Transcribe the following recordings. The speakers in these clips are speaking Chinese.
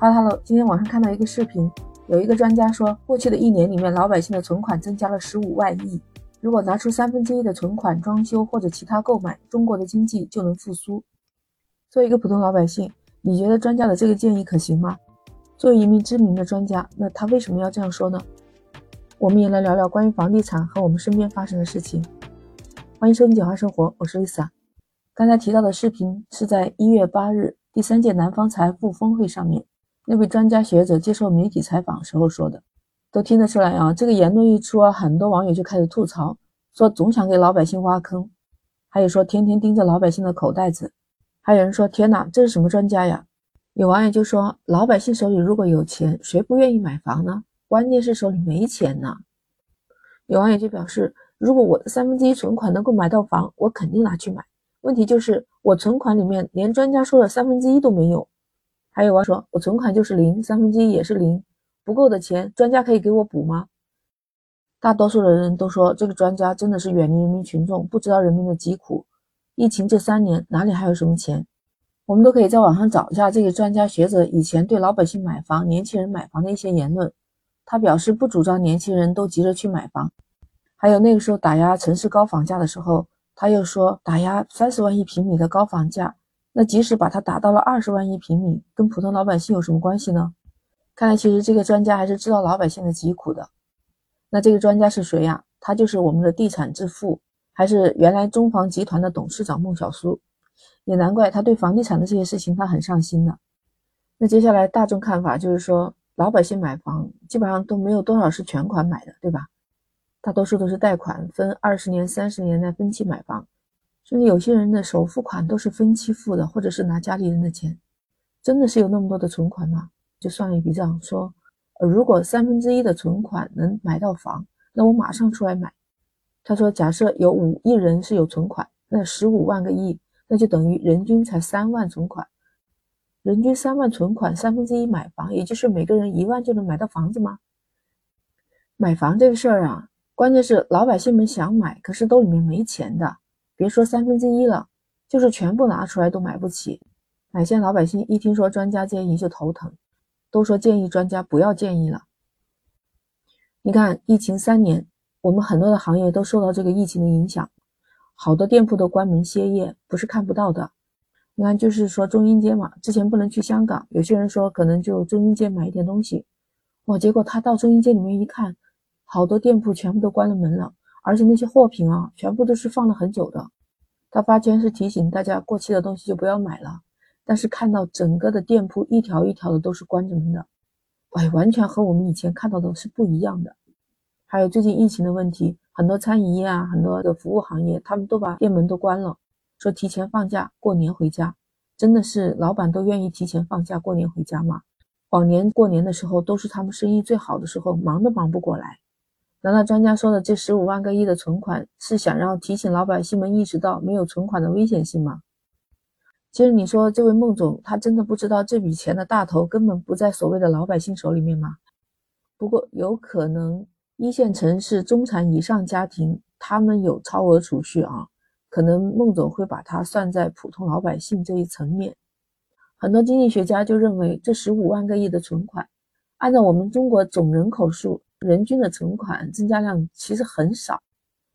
哈喽哈喽，今天网上看到一个视频，有一个专家说，过去的一年里面，老百姓的存款增加了十五万亿。如果拿出三分之一的存款装修或者其他购买，中国的经济就能复苏。作为一个普通老百姓，你觉得专家的这个建议可行吗？作为一名知名的专家，那他为什么要这样说呢？我们也来聊聊关于房地产和我们身边发生的事情。欢迎收听简化生活，我是 Lisa。刚才提到的视频是在一月八日第三届南方财富峰会上面，那位专家学者接受媒体采访时候说的。都听得出来啊，这个言论一出啊，很多网友就开始吐槽，说总想给老百姓挖坑，还有说天天盯着老百姓的口袋子，还有人说天哪，这是什么专家呀？有网友就说，老百姓手里如果有钱，谁不愿意买房呢？关键是手里没钱呢。有网友就表示，如果我的三分之一存款能够买到房，我肯定拿去买。问题就是我存款里面连专家说的三分之一都没有。还有网友说，我存款就是零，三分之一也是零。不够的钱，专家可以给我补吗？大多数的人都说，这个专家真的是远离人民群众，不知道人民的疾苦。疫情这三年，哪里还有什么钱？我们都可以在网上找一下这个专家学者以前对老百姓买房、年轻人买房的一些言论。他表示不主张年轻人都急着去买房。还有那个时候打压城市高房价的时候，他又说打压三十万一平米的高房价，那即使把它达到了二十万一平米，跟普通老百姓有什么关系呢？看来，其实这个专家还是知道老百姓的疾苦的。那这个专家是谁呀？他就是我们的地产之父，还是原来中房集团的董事长孟小苏。也难怪他对房地产的这些事情他很上心的。那接下来大众看法就是说，老百姓买房基本上都没有多少是全款买的，对吧？大多数都是贷款，分二十年、三十年来分期买房，甚至有些人的首付款都是分期付的，或者是拿家里人的钱。真的是有那么多的存款吗？就算一笔账，说，如果三分之一的存款能买到房，那我马上出来买。他说，假设有五亿人是有存款，那十五万个亿，那就等于人均才三万存款，人均三万存款，三分之一买房，也就是每个人一万就能买到房子吗？买房这个事儿啊，关键是老百姓们想买，可是兜里面没钱的，别说三分之一了，就是全部拿出来都买不起。买线老百姓一听说专家建议就头疼。都说建议专家不要建议了。你看，疫情三年，我们很多的行业都受到这个疫情的影响，好多店铺都关门歇业，不是看不到的。你看，就是说中英街嘛，之前不能去香港，有些人说可能就中英街买一点东西，哇，结果他到中英街里面一看，好多店铺全部都关了门了，而且那些货品啊，全部都是放了很久的。他发圈是提醒大家，过期的东西就不要买了。但是看到整个的店铺一条一条的都是关着门的，哎，完全和我们以前看到的是不一样的。还有最近疫情的问题，很多餐饮业啊，很多的服务行业，他们都把店门都关了，说提前放假过年回家。真的是老板都愿意提前放假过年回家吗？往年过年的时候都是他们生意最好的时候，忙都忙不过来。难道专家说的这十五万个亿的存款是想让提醒老百姓们意识到没有存款的危险性吗？其实你说这位孟总，他真的不知道这笔钱的大头根本不在所谓的老百姓手里面吗？不过有可能一线城市中产以上家庭他们有超额储蓄啊，可能孟总会把它算在普通老百姓这一层面。很多经济学家就认为，这十五万个亿的存款，按照我们中国总人口数，人均的存款增加量其实很少。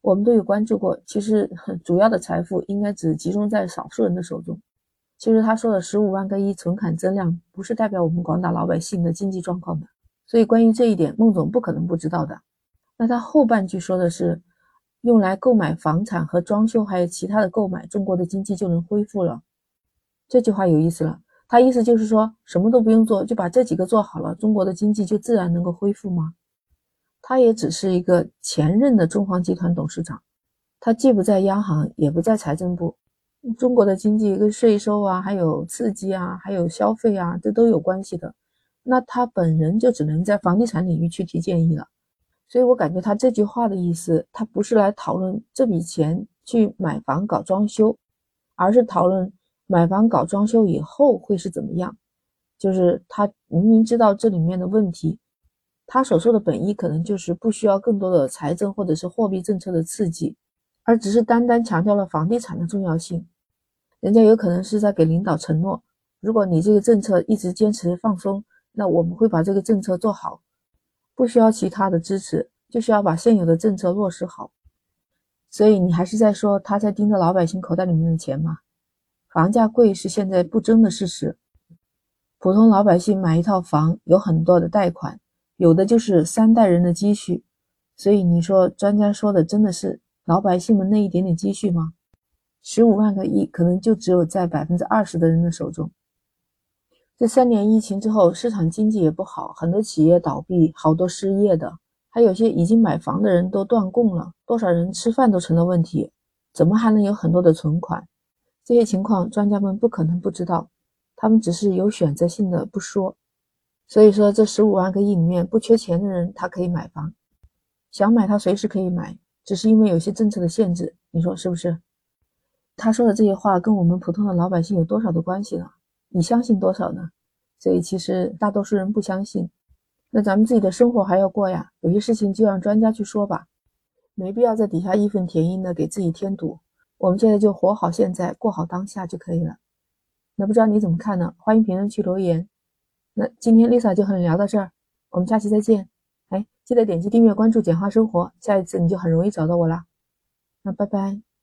我们都有关注过，其实主要的财富应该只集中在少数人的手中。其实他说的十五万个亿存款增量，不是代表我们广大老百姓的经济状况的。所以关于这一点，孟总不可能不知道的。那他后半句说的是，用来购买房产和装修，还有其他的购买，中国的经济就能恢复了。这句话有意思了，他意思就是说什么都不用做，就把这几个做好了，中国的经济就自然能够恢复吗？他也只是一个前任的中房集团董事长，他既不在央行，也不在财政部。中国的经济跟税收啊，还有刺激啊，还有消费啊，这都有关系的。那他本人就只能在房地产领域去提建议了。所以我感觉他这句话的意思，他不是来讨论这笔钱去买房搞装修，而是讨论买房搞装修以后会是怎么样。就是他明明知道这里面的问题，他所说的本意可能就是不需要更多的财政或者是货币政策的刺激，而只是单单强调了房地产的重要性。人家有可能是在给领导承诺，如果你这个政策一直坚持放松，那我们会把这个政策做好，不需要其他的支持，就需要把现有的政策落实好。所以你还是在说他在盯着老百姓口袋里面的钱吗？房价贵是现在不争的事实，普通老百姓买一套房有很多的贷款，有的就是三代人的积蓄。所以你说专家说的真的是老百姓们那一点点积蓄吗？十五万个亿可能就只有在百分之二十的人的手中。这三年疫情之后，市场经济也不好，很多企业倒闭，好多失业的，还有些已经买房的人都断供了，多少人吃饭都成了问题，怎么还能有很多的存款？这些情况专家们不可能不知道，他们只是有选择性的不说。所以说，这十五万个亿里面不缺钱的人，他可以买房。想买他随时可以买，只是因为有些政策的限制，你说是不是？他说的这些话跟我们普通的老百姓有多少的关系呢？你相信多少呢？所以其实大多数人不相信。那咱们自己的生活还要过呀，有些事情就让专家去说吧，没必要在底下义愤填膺的给自己添堵。我们现在就活好现在，过好当下就可以了。那不知道你怎么看呢？欢迎评论区留言。那今天 Lisa 就和你聊到这儿，我们下期再见。哎记得点击订阅关注简化生活，下一次你就很容易找到我啦。那拜拜。